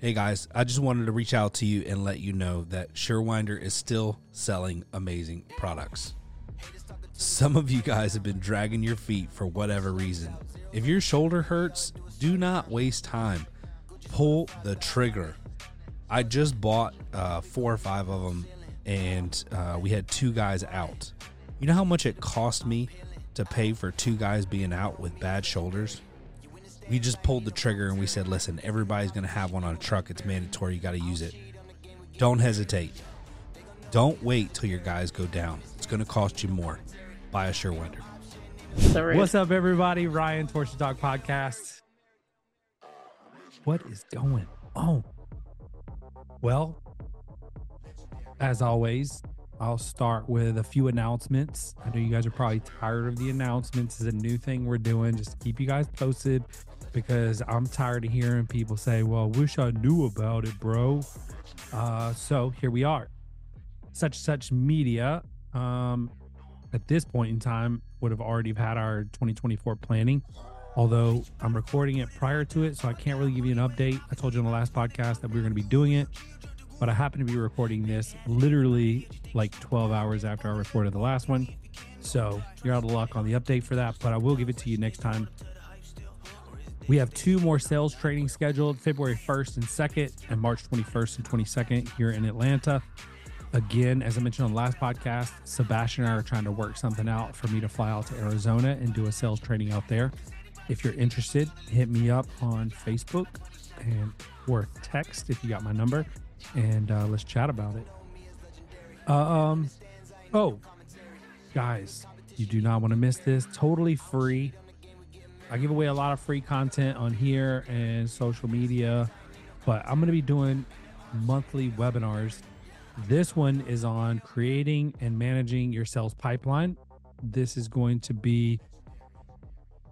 Hey guys, I just wanted to reach out to you and let you know that Surewinder is still selling amazing products. Some of you guys have been dragging your feet for whatever reason. If your shoulder hurts, do not waste time. Pull the trigger. I just bought uh, four or five of them, and uh, we had two guys out. You know how much it cost me to pay for two guys being out with bad shoulders? We just pulled the trigger and we said, listen, everybody's going to have one on a truck. It's mandatory. You got to use it. Don't hesitate. Don't wait till your guys go down. It's going to cost you more. Buy a Surewinder. So rude. What's up, everybody? Ryan Torsion Talk Podcast. What is going on? Well, as always, I'll start with a few announcements. I know you guys are probably tired of the announcements. It's a new thing we're doing. Just to keep you guys posted because I'm tired of hearing people say, Well, wish I knew about it, bro. Uh, so here we are. Such Such Media, um, at this point in time, would have already had our 2024 planning. Although I'm recording it prior to it, so I can't really give you an update. I told you on the last podcast that we were going to be doing it, but I happen to be recording this literally like 12 hours after I recorded the last one. So you're out of luck on the update for that, but I will give it to you next time. We have two more sales training scheduled February 1st and 2nd, and March 21st and 22nd here in Atlanta. Again, as I mentioned on the last podcast, Sebastian and I are trying to work something out for me to fly out to Arizona and do a sales training out there. If you're interested, hit me up on Facebook and or text if you got my number, and uh, let's chat about it. Uh, um, oh, guys, you do not want to miss this. Totally free. I give away a lot of free content on here and social media, but I'm going to be doing monthly webinars. This one is on creating and managing your sales pipeline. This is going to be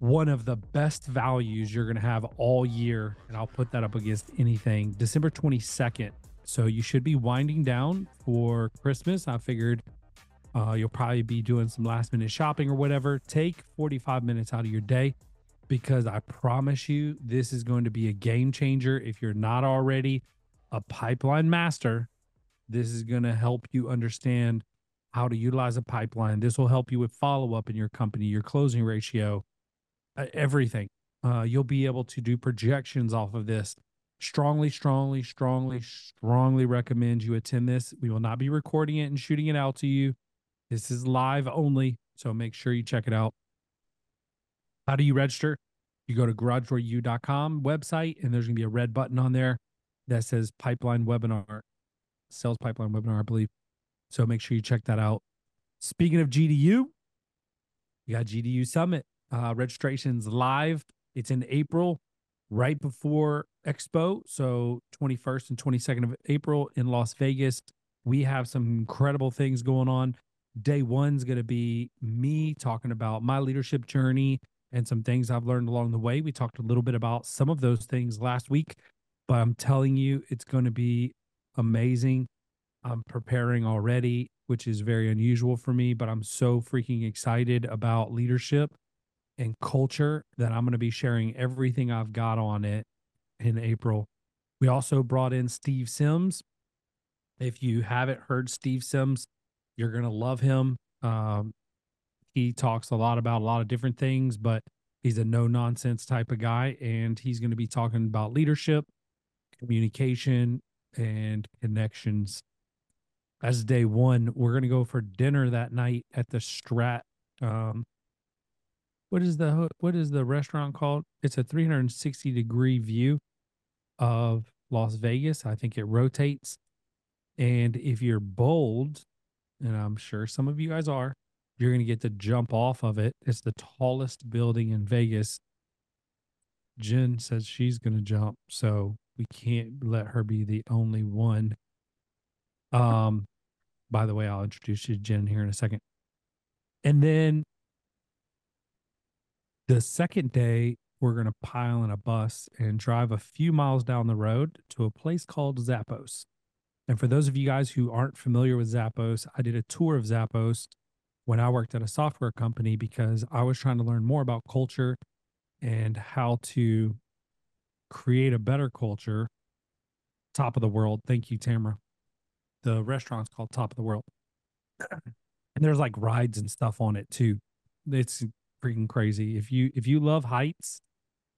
one of the best values you're going to have all year. And I'll put that up against anything. December 22nd. So you should be winding down for Christmas. I figured uh, you'll probably be doing some last minute shopping or whatever. Take 45 minutes out of your day because I promise you, this is going to be a game changer. If you're not already a pipeline master, this is going to help you understand how to utilize a pipeline. This will help you with follow up in your company, your closing ratio, everything. Uh, you'll be able to do projections off of this. Strongly, strongly, strongly, strongly recommend you attend this. We will not be recording it and shooting it out to you. This is live only. So make sure you check it out. How do you register? You go to garagedoorU.com website, and there's going to be a red button on there that says pipeline webinar, sales pipeline webinar, I believe. So make sure you check that out. Speaking of GDU, we got GDU Summit. Uh, registration's live. It's in April, right before Expo. So 21st and 22nd of April in Las Vegas. We have some incredible things going on. Day one's going to be me talking about my leadership journey and some things I've learned along the way. We talked a little bit about some of those things last week, but I'm telling you, it's going to be amazing. I'm preparing already, which is very unusual for me, but I'm so freaking excited about leadership and culture that I'm going to be sharing everything I've got on it in April. We also brought in Steve Sims. If you haven't heard Steve Sims, you're going to love him. Um, he talks a lot about a lot of different things, but he's a no nonsense type of guy. And he's going to be talking about leadership, communication, and connections. As day one, we're going to go for dinner that night at the Strat. Um, what is the what is the restaurant called? It's a 360 degree view of Las Vegas. I think it rotates. And if you're bold, and I'm sure some of you guys are, you're going to get to jump off of it. It's the tallest building in Vegas. Jen says she's going to jump, so we can't let her be the only one. Um, by the way, I'll introduce you to Jen here in a second. And then the second day, we're going to pile in a bus and drive a few miles down the road to a place called Zappos. And for those of you guys who aren't familiar with Zappos, I did a tour of Zappos when I worked at a software company because I was trying to learn more about culture and how to create a better culture. Top of the world. Thank you, Tamara. The restaurant's called Top of the World. And there's like rides and stuff on it too. It's freaking crazy. If you if you love heights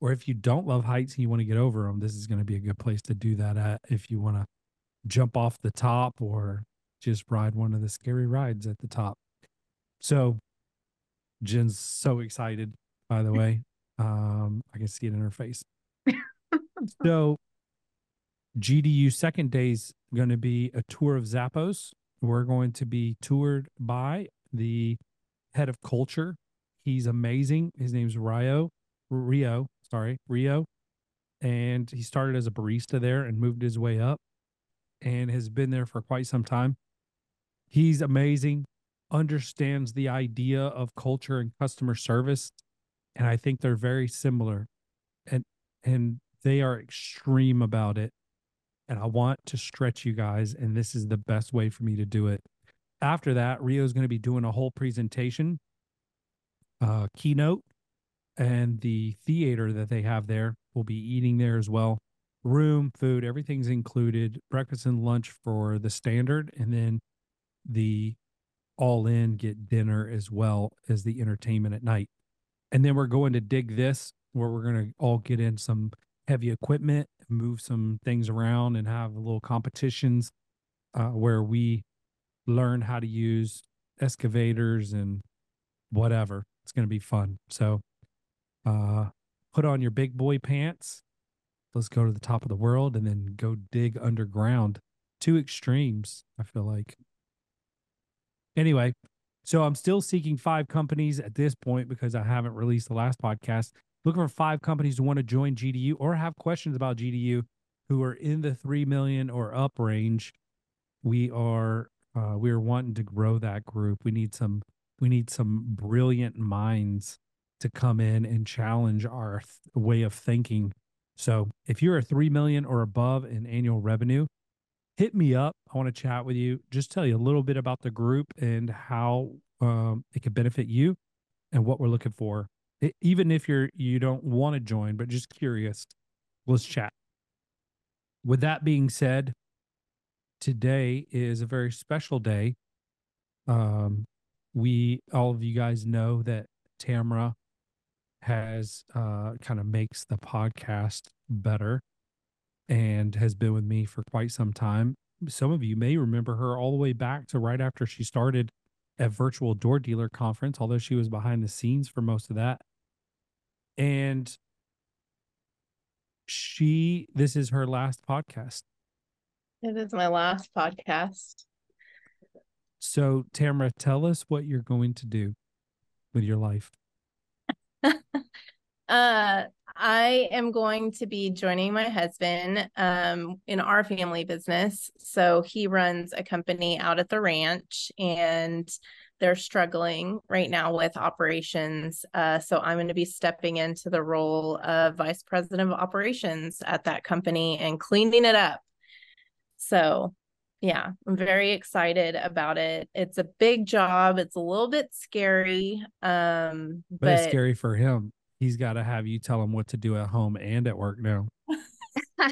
or if you don't love heights and you want to get over them, this is going to be a good place to do that at if you want to jump off the top or just ride one of the scary rides at the top. So Jen's so excited, by the way. Um, I can see it in her face. so GDU second day's going to be a tour of Zappos. We're going to be toured by the head of culture. He's amazing. His name's Rio. Rio, sorry, Rio. And he started as a barista there and moved his way up and has been there for quite some time. He's amazing, understands the idea of culture and customer service. And I think they're very similar. And and they are extreme about it. And I want to stretch you guys, and this is the best way for me to do it. After that, Rio's going to be doing a whole presentation, uh, keynote, and the theater that they have there will be eating there as well room, food, everything's included, breakfast and lunch for the standard, and then the all in get dinner as well as the entertainment at night. And then we're going to dig this where we're going to all get in some heavy equipment, move some things around, and have a little competitions uh, where we learn how to use excavators and whatever. It's going to be fun. So, uh, put on your big boy pants let's go to the top of the world and then go dig underground. Two extremes, I feel like. Anyway, so I'm still seeking five companies at this point because I haven't released the last podcast. Looking for five companies to want to join GDU or have questions about GDU who are in the three million or up range. We are uh, we are wanting to grow that group. We need some we need some brilliant minds to come in and challenge our th- way of thinking so if you're a 3 million or above in annual revenue, hit me up. I want to chat with you, just tell you a little bit about the group and how um, it could benefit you and what we're looking for. It, even if you're you don't want to join, but just curious, let's chat. With that being said, today is a very special day. Um, we all of you guys know that Tamara has uh, kind of makes the podcast better and has been with me for quite some time. Some of you may remember her all the way back to right after she started at Virtual Door Dealer Conference, although she was behind the scenes for most of that. And she, this is her last podcast. It is my last podcast. So, Tamara, tell us what you're going to do with your life. uh I am going to be joining my husband um, in our family business. So he runs a company out at the ranch and they're struggling right now with operations. Uh, so I'm going to be stepping into the role of vice president of operations at that company and cleaning it up. So yeah, I'm very excited about it. It's a big job. It's a little bit scary. Um, but, but it's scary for him. He's got to have you tell him what to do at home and at work now.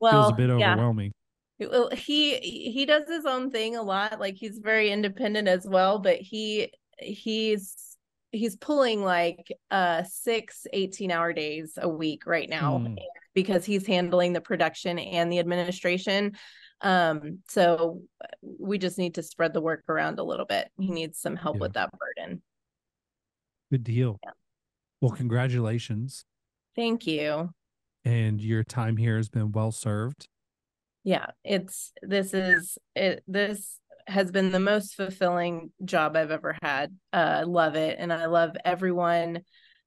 well, feels a bit overwhelming. Yeah. Well, he he does his own thing a lot. Like he's very independent as well, but he he's he's pulling like uh six 18 hour days a week right now mm. because he's handling the production and the administration um, so we just need to spread the work around a little bit. He needs some help yeah. with that burden. Good deal. Yeah. Well, congratulations. Thank you. And your time here has been well served. Yeah, it's this is it this has been the most fulfilling job I've ever had. Uh, I love it and I love everyone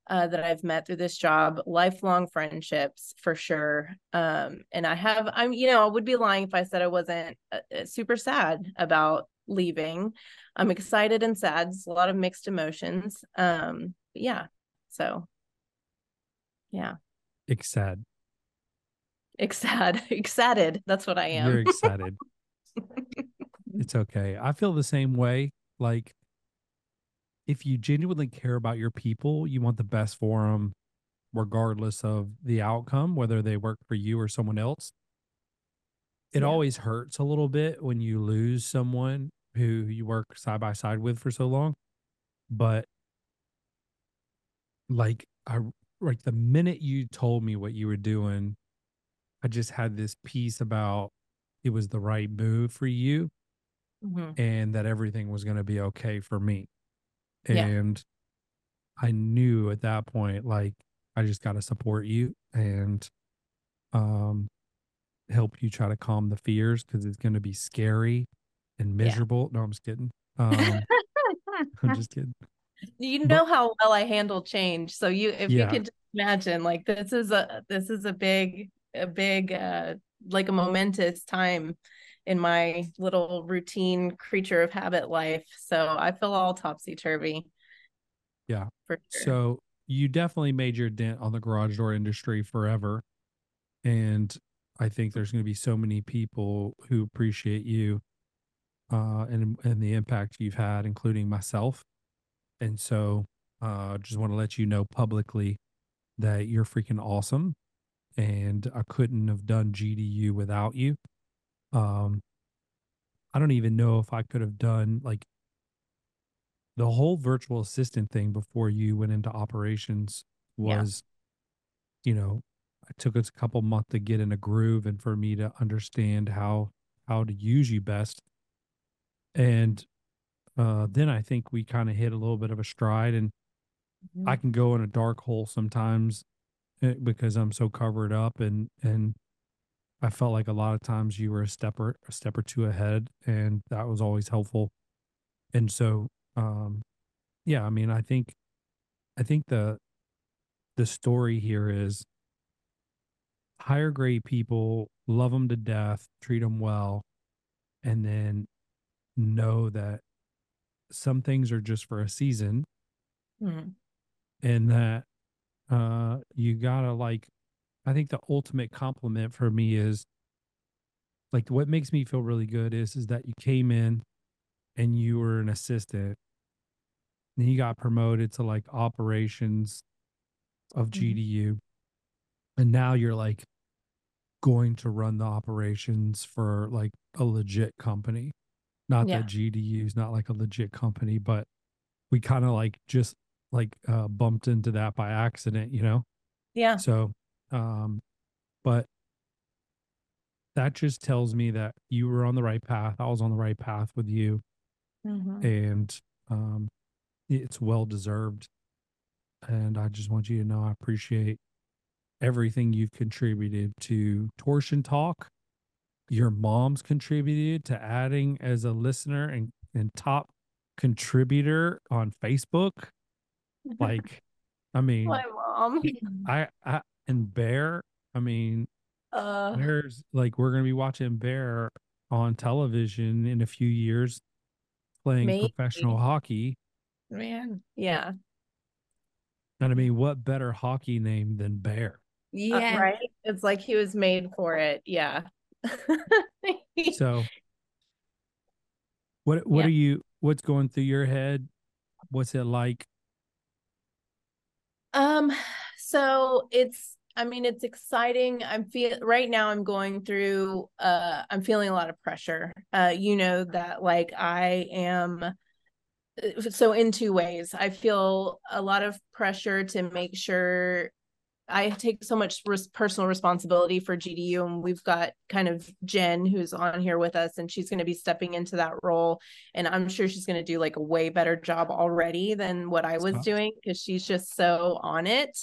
uh, that I've met through this job, lifelong friendships for sure. Um, and I have, I'm, you know, I would be lying if I said I wasn't uh, uh, super sad about leaving. I'm excited and sad. It's a lot of mixed emotions. Um, yeah. So, yeah. Excited. Excited. Excited. That's what I am. You're excited. it's okay. I feel the same way. Like if you genuinely care about your people, you want the best for them. regardless of the outcome, whether they work for you or someone else. It Yeah. always hurts a little bit when you lose someone who you work side by side with for so long. But like I like the minute you told me what you were doing, I just had this piece about it was the right move for you Mhm. and that everything was going to be okay for me. Yeah. And I knew at that point, like, I just got to support you and um, help you try to calm the fears because it's going to be scary and miserable. No, I'm just kidding. Um, I'm just kidding. You But- know how well I handle change. So you if Yeah. you could just imagine like this is a this is a big a big uh like a momentous time in my little routine creature of habit life. So I feel all topsy turvy. Yeah. Sure. So you definitely made your dent on the garage door industry forever. And I think there's going to be so many people who appreciate you uh, and and the impact you've had, including myself. And so, uh, just want to let you know publicly that you're freaking awesome, and I couldn't have done GDU without you. Um, I don't even know if I could have done like the whole virtual assistant thing before you went into operations Yeah. was, you know, it took us a couple months to get in a groove and for me to understand how how to use you best. And uh, then I think we kind of hit a little bit of a stride, and I Mhm. can go in a dark hole sometimes eh, because I'm so covered up, and and I felt like a lot of times you were a step or a step or two ahead, and that was always helpful. And so, um, yeah, I mean, I think, I think the the story here is hire great people, love them to death, treat them well, and then know that some things are just for a season Mhm. and that uh you gotta like i think the ultimate compliment for me is like what makes me feel really good is is that you came in and you were an assistant and you got promoted to like operations of Mhm. gdu and now you're like going to run the operations for like a legit company not Yeah. that gdu is not like a legit company but we kind of like just like uh bumped into that by accident you know Yeah. so, um, but that just tells me that you were on the right path. I was on the right path with you, Mhm. and um, it's well deserved. And I just want you to know I appreciate everything you've contributed to Torsion Talk. Your mom's contributed to adding as a listener and, and top contributor on Facebook. Like, I mean, my mom. I, I and Bear, I mean, Uh, Bear's like we're gonna be watching Bear on television in a few years playing Maybe. professional hockey. man. Yeah. And I mean, what better hockey name than Bear? Uh, Yeah. right. It's like he was made for it. Yeah. So what what Yeah. are you what's going through your head? What's it like? Um, so it's I mean it's exciting. I'm feel right now I'm going through uh I'm feeling a lot of pressure. Uh you know that like I am uh, so in two ways. I feel a lot of pressure to make sure I take so much res- personal responsibility for GDU, and we've got kind of Jen who's on here with us, and she's going to be stepping into that role. And I'm sure she's going to do like a way better job already than what I was doing because she's just so on it.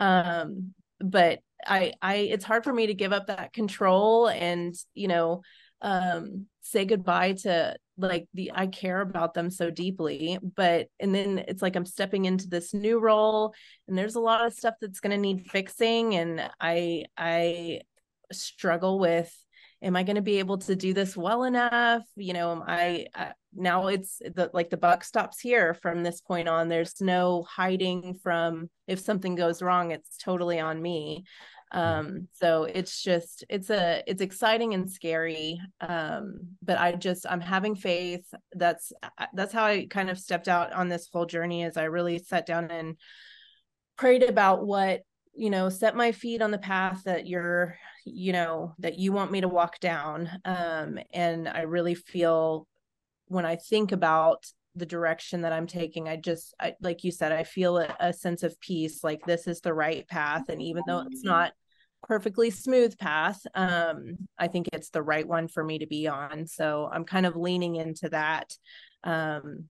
Um, but I, I, it's hard for me to give up that control and you know, um, say goodbye to like the I care about them so deeply. But and then it's like I'm stepping into this new role and there's a lot of stuff that's going to need fixing and i i struggle with am i going to be able to do this well enough you know am i, I now it's the like the buck stops here from this point on there's no hiding from if something goes wrong it's totally on me um so it's just it's a it's exciting and scary um but i just i'm having faith. That's that's how i kind of stepped out on this whole journey as i really sat down and prayed about what you know set my feet on the path that you're you know that you want me to walk down. Um and i really feel when i think about the direction that i'm taking i just I, like you said i feel a, a sense of peace like this is the right path and even though it's not perfectly smooth path um i think it's the right one for me to be on. So i'm kind of leaning into that um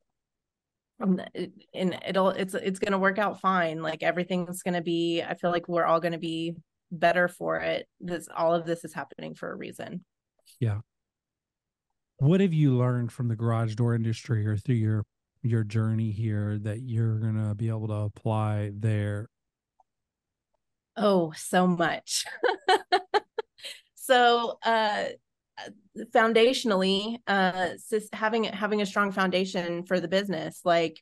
and it'll it's it's going to work out fine. Like everything's going to be i feel like we're all going to be better for it. This all of this is happening for a reason. Yeah what have you learned from the garage door industry or through your your journey here that you're to be able to apply there? Oh so much. So uh foundationally uh having having a strong foundation for the business like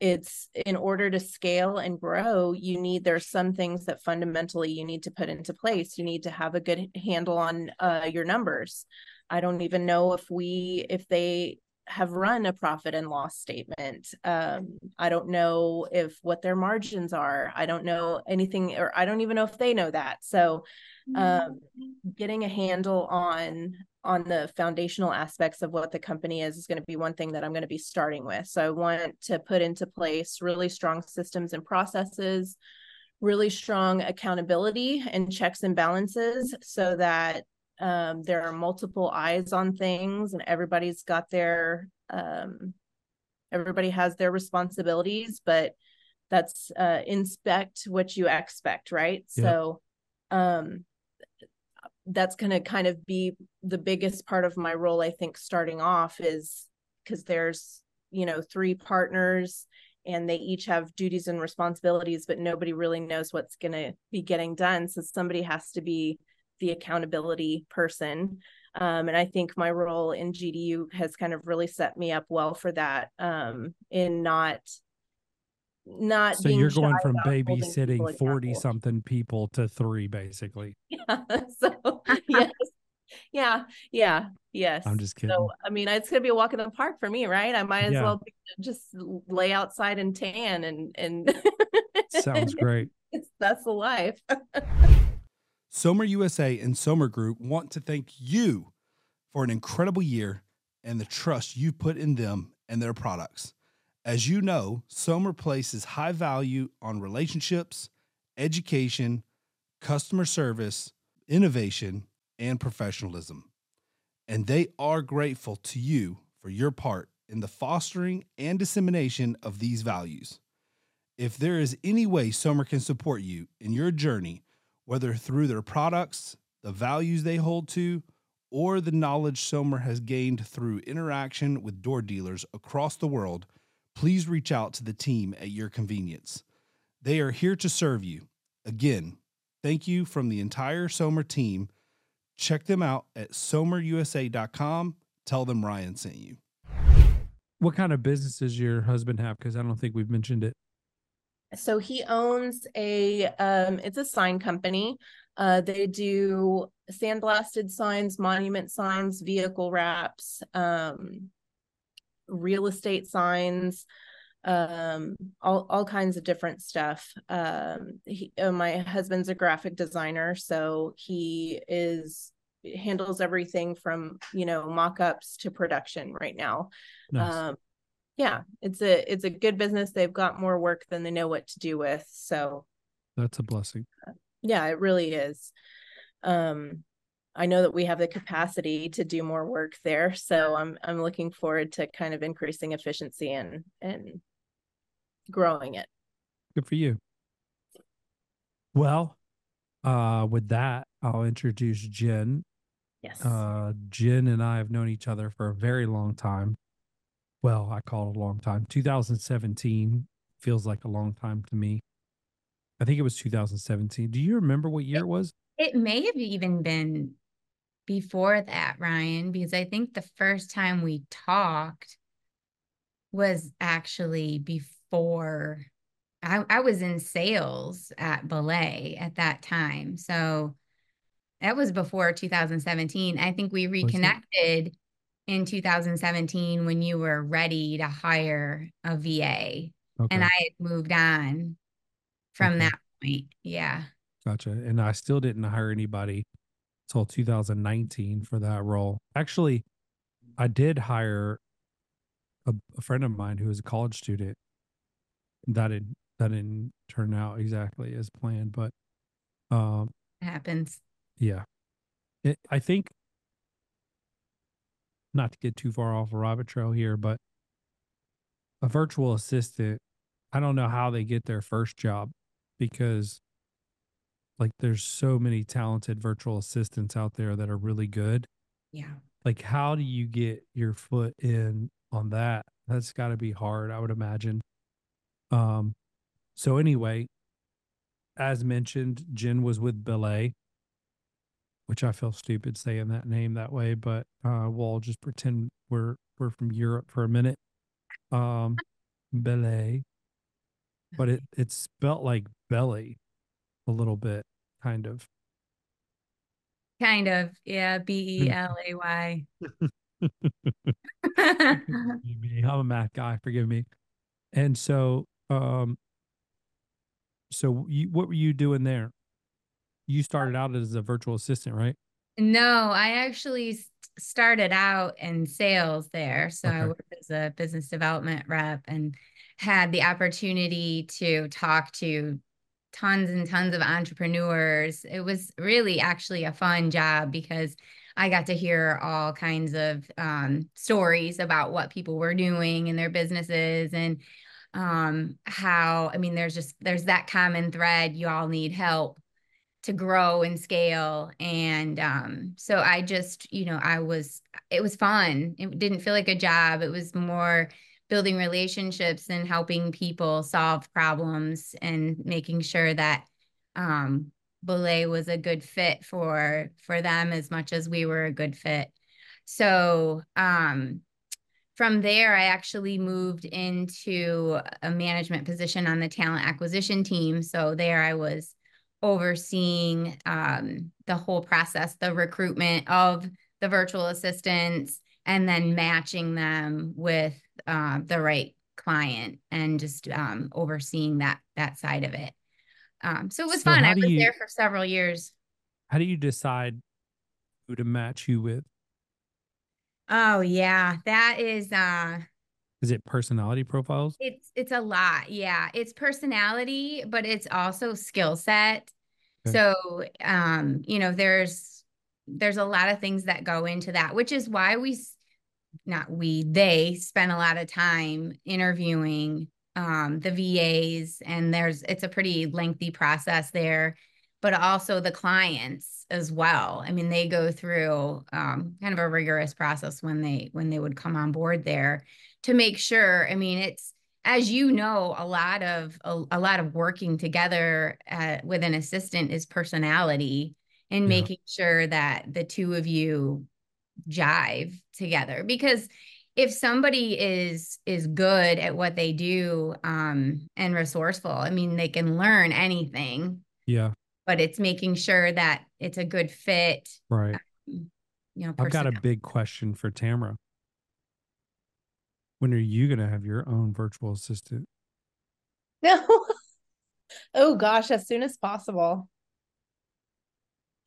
it's in order to scale and grow you need there's some things that fundamentally you need to put into place. You need to have a good handle on uh, your numbers i don't even know if we if they have run a profit and loss statement. Um, i don't know if what their margins are. I don't know anything or i don't even know if they know that. So um, getting a handle on on the foundational aspects of what the company is is going to be one thing that I'm going to be starting with. So I want to put into place really strong systems and processes, really strong accountability and checks and balances so that um, there are multiple eyes on things and everybody's got their um, everybody has their responsibilities, but that's uh, inspect what you expect, right? Yeah. So um that's going to kind of be the biggest part of my role i think starting off is because there's you know three partners and they each have duties and responsibilities but nobody really knows what's going to be getting done so somebody has to be the accountability person. Um, and i think my role in gdu has kind of really set me up well for that um, in not not so you're going from babysitting 40 something people to three basically. Yeah so yes. Yeah yeah yes. I'm just kidding. So i mean it's gonna be a walk in the park for me right? I might as yeah. well just lay outside and tan and and sounds great. That's the life Sommer USA and Sommer Group want to thank you for an incredible year and the trust you put in them and their products as you know, Sommer places high value on relationships, education, customer service, innovation, and professionalism. And they are grateful to you for your part in the fostering and dissemination of these values. If there is any way Sommer can support you in your journey, whether through their products, the values they hold to, or the knowledge Sommer has gained through interaction with door dealers across the world, please reach out to the team at your convenience. They are here to serve you. Again, thank you from the entire Sommer team. Check them out at sommerusa.com. Tell them Ryan sent you. What kind of business does your husband have? Because I don't think we've mentioned it. So he owns a um, it's a sign company. Uh, they do sandblasted signs, monument signs, vehicle wraps, um, real estate signs um all all kinds of different stuff um he, uh, my husband's a graphic designer so he is handles everything from you know mock-ups to production right now nice. Yeah it's a it's a good business they've got more work than they know what to do with so that's a blessing yeah it really is um I know that we have the capacity to do more work there. So I'm I'm looking forward to kind of increasing efficiency and and growing it. Good for you. Well, uh with that, I'll introduce Jen. Yes. Uh Jen and I have known each other for a very long time. Well, I call it a long time. 2017 feels like a long time to me. I think it was 2017. Do you remember what year it was? It may have even been before that, Ryan, because I think the first time we talked was actually before I, I was in sales at Belay at that time. So that was before 2017. I think we reconnected in 2017 when you were ready to hire a VA. Okay. And I had moved on from okay. that point. Yeah. Gotcha. And I still didn't hire anybody until 2019 for that role. Actually, I did hire a, a friend of mine who was a college student. That didn't that didn't turn out exactly as planned, but um, happens. yeah, it, I think not to get too far off a rabbit trail here, but a virtual assistant, I don't know how they get their first job because like there's so many talented virtual assistants out there that are really good. Yeah. Like how do you get your foot in on that? That's got to be hard, I would imagine. Um so anyway, as mentioned, Jen was with Belay, which I feel stupid saying that name that way, but uh, we'll just pretend we're we're from Europe for a minute. Um, Belay, but it it's spelt like belly, a little bit, kind of. Kind of. Yeah. B E L A Y. I'm a math guy. Forgive me. And so, um, so you, what were you doing there? You started out as a virtual assistant, right? No, I actually started out in sales there. So I worked as a business development rep and had the opportunity to talk to tons and tons of entrepreneurs. It was really actually a fun job because I got to hear all kinds of um, stories about what people were doing in their businesses and um, how, I mean, there's just, there's that common thread. You all need help to grow and scale and um so i just you know i was it was fun. It didn't feel like a job. It was more building relationships and helping people solve problems and making sure that um belay was a good fit for for them as much as we were a good fit. So um from there i actually moved into a management position on the talent acquisition team. So there i was overseeing um, the whole process, the recruitment of the virtual assistants, and then matching them with uh, the right client, and just um, overseeing that that side of it. Um, so it was So fun. I was you- there for several years. How do you decide who to match you with? Oh yeah, that is uh Is it personality profiles? It's it's a lot. Yeah. It's personality, but it's also skill set. Okay. So, um, you know, there's there's a lot of things that go into that, which is why we not we, they spend a lot of time interviewing um the VAs and there's it's a pretty lengthy process there, but also the clients as well. I mean, they go through um kind of a rigorous process when they when they would come on board there to make sure i mean it's as you know a lot of a, a lot of working together uh, with an assistant is personality and Yeah. making sure that the two of you jive together because if somebody is is good at what they do um and resourceful i mean they can learn anything Yeah, but it's making sure that it's a good fit right. you know I've got a big question for Tamara. When are you going to have your own virtual assistant? No. oh gosh, as soon as possible.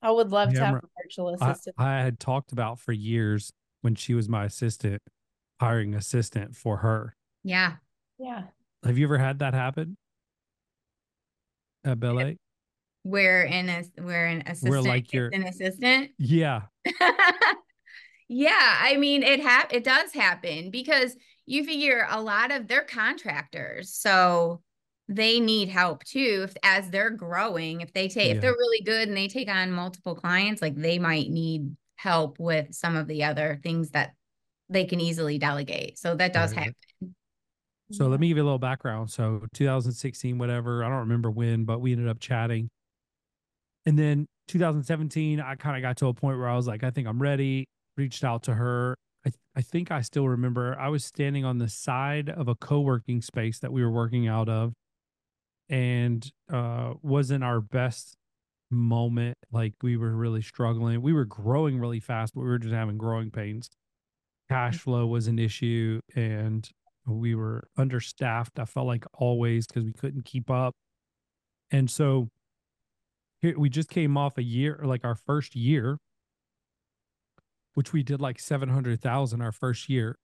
I would love to have Tamara, a virtual assistant. I had talked about for years when she was my assistant, hiring assistant for her. yeah yeah. Have you ever had that happen at Belay? we're in a we're an assistant like gets you're- an assistant Yeah, yeah i mean it hap- it does happen because you figure a lot of they're contractors so they need help too if as they're growing if they take Yeah. if they're really good and they take on multiple clients like they might need help with some of the other things that they can easily delegate so that does Right. happen So let me give you a little background. So 2016, whatever, I don't remember when, but we ended up chatting. And then 2017, I kind of got to a point where I was like, I think I'm ready. Reached out to her. I, think I still remember I was standing on the side of a co-working space that we were working out of and uh wasn't our best moment. Like we were really struggling. We were growing really fast, but we were just having growing pains. Cash flow was an issue and we were understaffed. I felt like always because we couldn't keep up. And so here we just came off a year, like our first year, which we did like 700,000 our first year.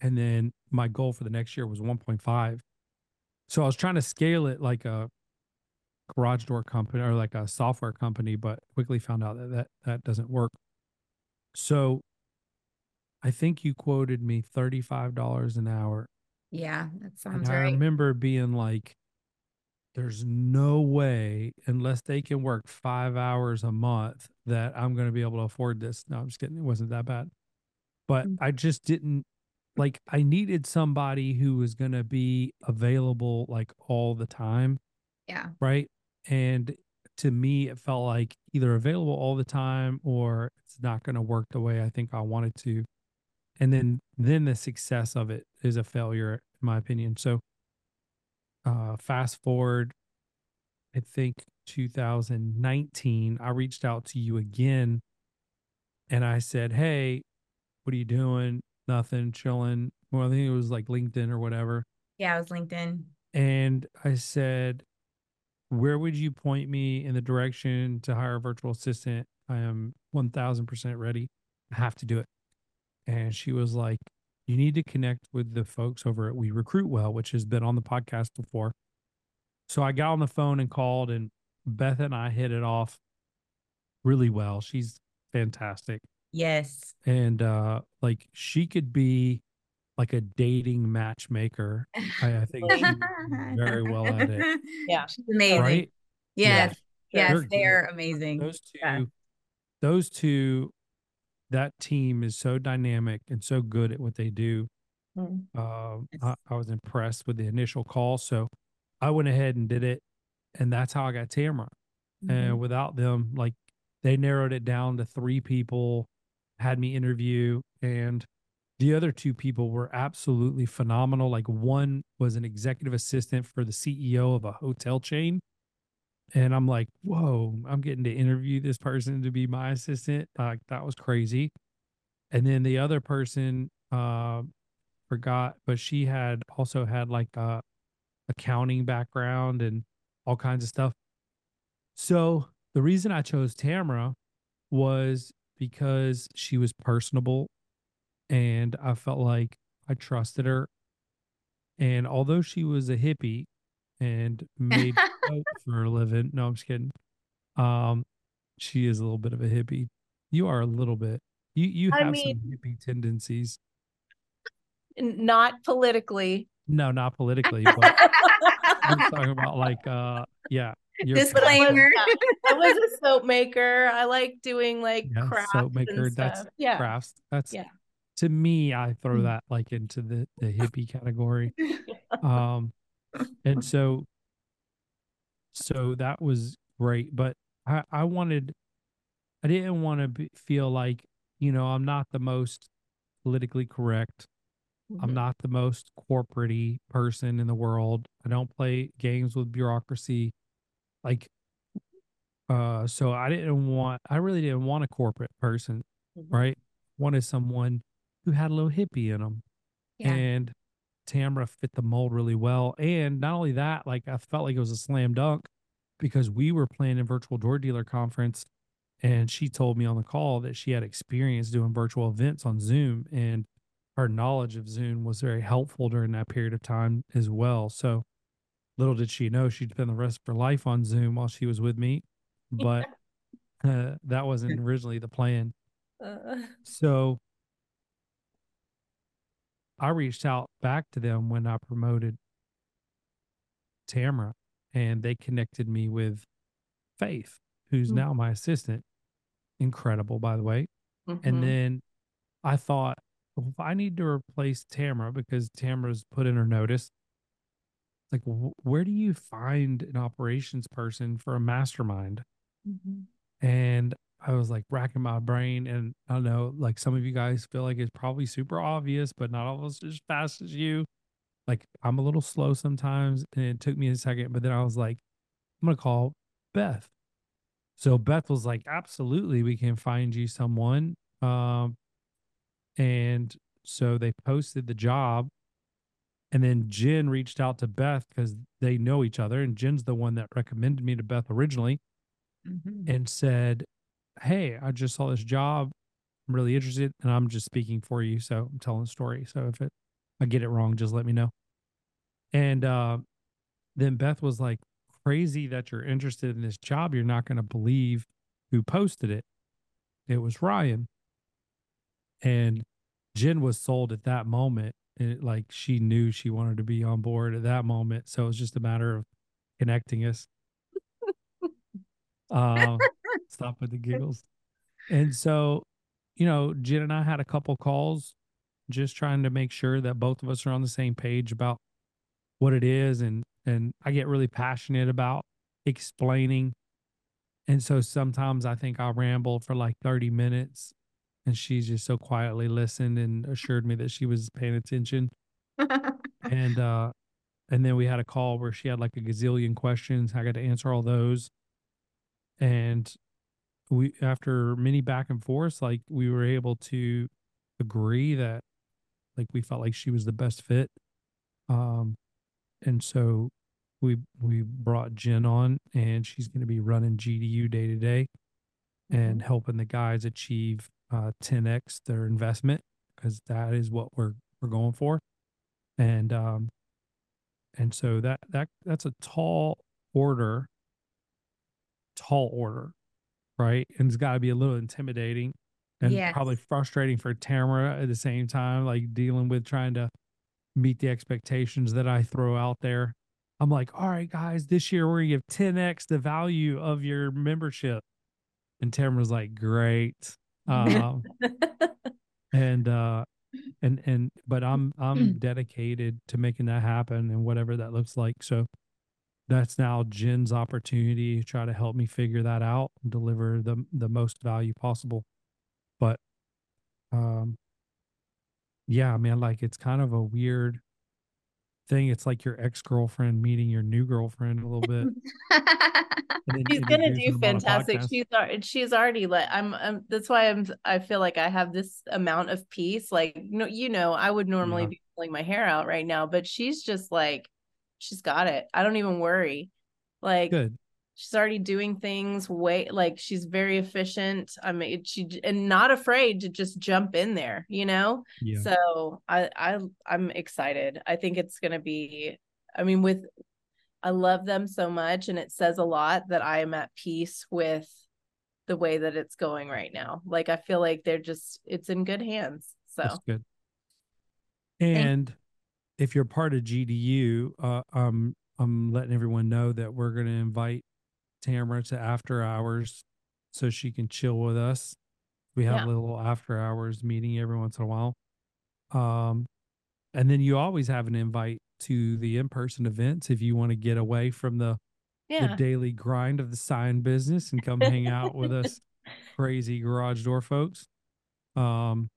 And then my goal for the next year was 1.5. So I was trying to scale it like a garage door company or like a software company, but quickly found out that that, that doesn't work. So I think you quoted me $35 an hour. Yeah, that And sounds I right. remember being like, there's no way, unless they can work five hours a month, that I'm going to be able to afford this. No, I'm just kidding. It wasn't that bad. But Mm. I just didn't like, I needed somebody who was going to be available like all the time. Yeah. Right. And to me, it felt like either available all the time or it's not going to work the way I think I wanted to. And then, then the success of it is a failure, in my opinion. So, uh, fast forward, I think 2019, I reached out to you again and I said, Hey, what are you doing? Nothing, chilling. Well, I think it was like LinkedIn or whatever. Yeah, it was LinkedIn. And I said, Where would you point me in the direction to hire a virtual assistant? I am 1000% ready. I have to do it. And she was like, You need to connect with the folks over at We Recruit Well, which has been on the podcast before. So I got on the phone and called, and Beth and I hit it off really well. She's fantastic. Yes. And uh like she could be like a dating matchmaker. I, I think she very well at it. Yeah. She's amazing. Right? Yes. Yes, They're they're amazing. Those two Yeah. those two that team is so dynamic and so good at what they do. Mm. Um, Yes. I, I was impressed with the initial call. So I went ahead and did it. And that's how I got Tamara. Mm-hmm. And without them, like they narrowed it down to three people, had me interview, and the other two people were absolutely phenomenal. Like one was an executive assistant for the CEO of a hotel chain. And I'm like, whoa, I'm getting to interview this person to be my assistant. Like that was crazy. And then the other person, uh, forgot, but she had also had like a accounting background and all kinds of stuff. So the reason I chose Tamara was because she was personable and I felt like I trusted her. And although she was a hippie and made for a living, no, I'm just kidding. Um, she is a little bit of a hippie. You are a little bit. You you I have mean- some hippie tendencies. Not politically. No, not politically, but I'm talking about like uh yeah. Disclaimer. I was a soap maker. I like doing like Yeah, crafts soap maker, and that's. Yeah. crafts. That's Yeah. to me, I throw Mm. that like into the the hippie category. Um and so so that was great, but I I wanted I didn't want to be, feel like, you know, I'm not the most politically correct. I'm Mhm. not the most corporate person in the world. I don't play games with bureaucracy. Like, uh, so I didn't want, I really didn't want a corporate person, Mhm. right? Wanted someone who had a little hippie in them. Yeah. And Tamara fit the mold really well. And not only that, like I felt like it was a slam dunk because we were playing a virtual door dealer conference and she told me on the call that she had experience doing virtual events on Zoom and her knowledge of Zoom was very helpful during that period of time as well. So little did she know she'd spend the rest of her life on Zoom while she was with me, but uh, that wasn't originally the plan. Uh, So I reached out back to them when I promoted Tamara and they connected me with Faith, who's Mm. now my assistant. Incredible, by the way. mhm. And then I thought, well, if I need to replace Tamara because Tamara's put in her notice, like, wh- where do you find an operations person for a mastermind? Mhm. And I was like racking my brain. And I don't know, like some of you guys feel like it's probably super obvious, but not almost as fast as you. Like I'm a little slow sometimes. And it took me a second, but then I was like, I'm going to call Beth. So Beth was like, absolutely, we can find you someone. Um, and so they posted the job. And then Jen reached out to Beth because they know each other. And Jen's the one that recommended me to Beth originally. Mhm. and said, Hey, I just saw this job. I'm really interested. And I'm just speaking for you. So I'm telling the story. So if it, I get it wrong, just let me know. And uh, then Beth was like, Crazy that you're interested in this job. You're not going to believe who posted it. It was Ryan. And Jen was sold at that moment. It, like she knew she wanted to be on board at that moment. So it was just a matter of connecting us. uh, stop with the giggles. And so, you know, Jen and I had a couple calls just trying to make sure that both of us are on the same page about what it is and and I get really passionate about explaining. And so sometimes I think I'll ramble for like 30 minutes and she just so quietly listened and assured me that she was paying attention. And uh and then we had a call where she had like a gazillion questions. I got to answer all those. And we after many back and forths, like we were able to agree that like we felt like she was the best fit. Um and so we we brought Jen on and she's going to be running GDU day to day and helping the guys achieve uh 10x their investment because that is what we're we're going for. And um and so that that that's a tall order tall order right? And it's got to be a little intimidating and probably frustrating for Tamara at the same time like dealing with trying to meet the expectations that I throw out there. I'm like all right guys this year we're gonna give 10x the value of your membership. And Tamara's like great. Um and uh and and but i'm i'm dedicated to making that happen and whatever that looks like. So that's now jen's opportunity to try to help me figure that out and deliver the the most value possible but um yeah man like it's kind of a weird thing it's like your ex-girlfriend meeting your new girlfriend a little bit She's gonna do them on a fantastic. She's she's already let I'm, I'm that's why I'm I feel like I have this amount of peace. Like no, you know, I would normally Yeah. be pulling my hair out right now, but she's just like she's got it. I don't even worry. Like good she's already doing things way like she's very efficient. I mean she and not afraid to just jump in there, you know? yeah So I I I'm excited. I think it's gonna be. I mean, with I love them so much, and it says a lot that I am at peace with the way that it's going right now. Like I feel like they're just it's in good hands. So That's good. And if you're part of GDU, uh, um, I'm letting everyone know that we're going to invite Tamara to after hours so she can chill with us. We have Yeah. a little after hours meeting every once in a while. Um, and then you always have an invite to the in person events if you want to get away from the, the daily grind of the sign business and come hang out with us crazy garage door folks. Um,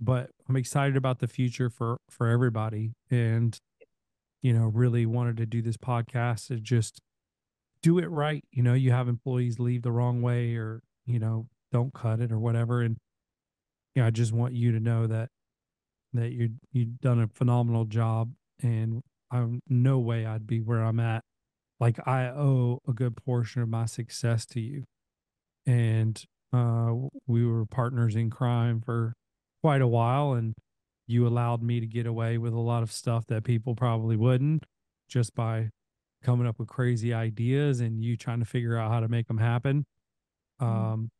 but I'm excited about the future for for everybody, and you know, really wanted to do this podcast to just do it right. You know, you have employees leave the wrong way, or you know, don't cut it or whatever, and yeah, I just want you to know that that you you've done a phenomenal job, and I'm no way I'd be where I'm at. Like I owe a good portion of my success to you, and uh, we were partners in crime for quite a while, and you allowed me to get away with a lot of stuff that people probably wouldn't, just by coming up with crazy ideas and you trying to figure out how to make them happen. Um,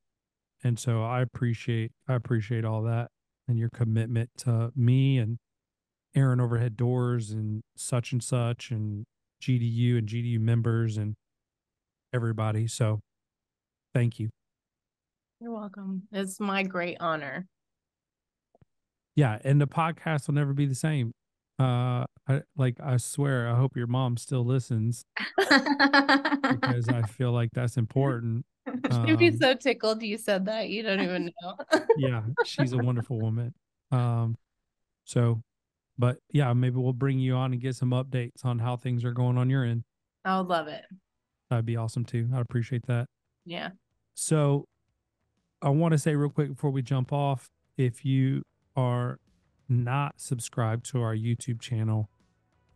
and so I appreciate I appreciate all that and your commitment to me and Aaron Overhead Doors and such and such and GDU and GDU members and everybody. So thank you. you're welcome. It's my great honor. Yeah, and the podcast will never be the same. Uh, I like I swear I hope your mom still listens because I feel like that's important. She'd be Um, so tickled you said that. You don't even know. Yeah, she's a wonderful woman. Um, so, but yeah, maybe we'll bring you on and get some updates on how things are going on your end. I would love it. That'd be awesome too. I'd appreciate that. Yeah. So, I want to say real quick before we jump off, if you are not subscribed to our YouTube channel,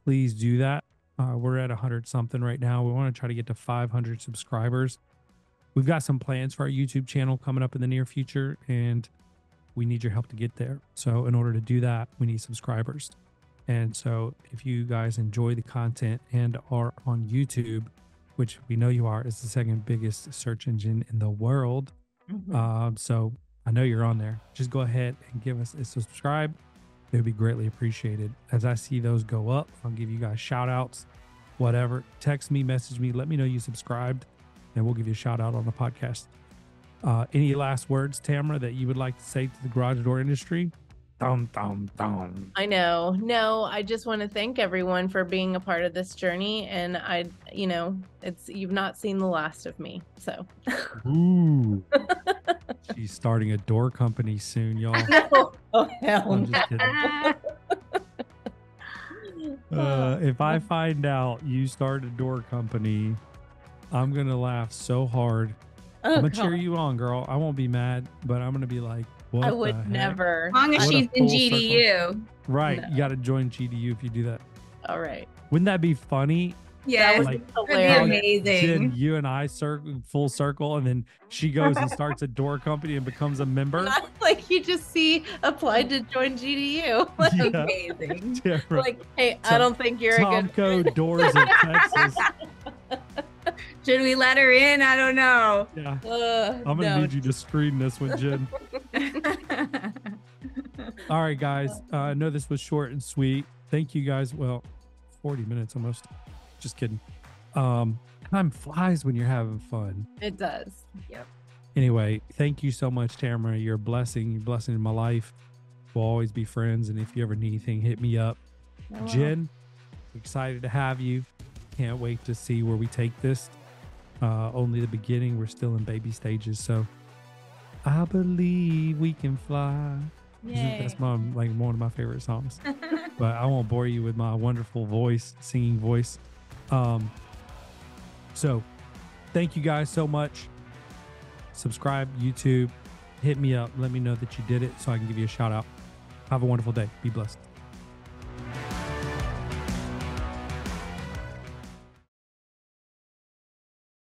please do that. Uh, we're at 100 something right now. We want to try to get to 500 subscribers. we've got some plans for our YouTube channel coming up in the near future, and we need your help to get there. So, in order to do that, we need subscribers. And so, if you guys enjoy the content and are on YouTube, which we know you are, is the second biggest search engine in the world. Mhm. Um, so I know you're on there. Just go ahead and give us a subscribe. It would be greatly appreciated. As I see those go up, I'll give you guys shout outs, whatever. Text me, message me, let me know you subscribed, and we'll give you a shout out on the podcast. Uh, any last words, Tamara, that you would like to say to the garage door industry? Dum, dum, dum. I know. No, I just want to thank everyone for being a part of this journey. And I, you know, it's, you've not seen the last of me. So, Ooh. She's starting a door company soon, y'all. no. Oh, hell I'm just kidding. Uh, if I find out you start a door company, I'm gonna laugh so hard. Oh, I'm gonna cheer you on, girl. I won't be mad, but I'm gonna be like, "What?" I the would heck? never. As long as What she's in full circle. GDU. Right, No. you got to join GDU if you do that. All right. Wouldn't that be funny? Yeah, was Like, that'd be hilarious. Jen, amazing. you and I circle full circle, and then she goes and starts a door company and becomes a member. Not like you just see applied to join GDU. Like, Yeah. Amazing. Tamara, like, hey, I don't think you're a good. Tomco Doors of Texas. Should we let her in? I don't know. Yeah, Uh, I'm gonna no. need you to screen this one, Jen. All right, guys. Uh, I know this was short and sweet. Thank you guys. Well, 40 minutes almost. Just kidding. Um, time flies when you're having fun. It does. Yep. Anyway, thank you so much, Tamara. You're a blessing. You're a blessing in my life. We'll always be friends. And if you ever need anything, hit me up. Jen, excited to have you. Can't wait to see where we take this. Uh, only the beginning. We're still in baby stages. So I believe we can fly. Yay. That's my like one of my favorite songs. but I won't bore you with my wonderful voice, singing voice. Um, so thank you guys so much. Subscribe, YouTube, hit me up, let me know that you did it so I can give you a shout out. Have a wonderful day. Be blessed.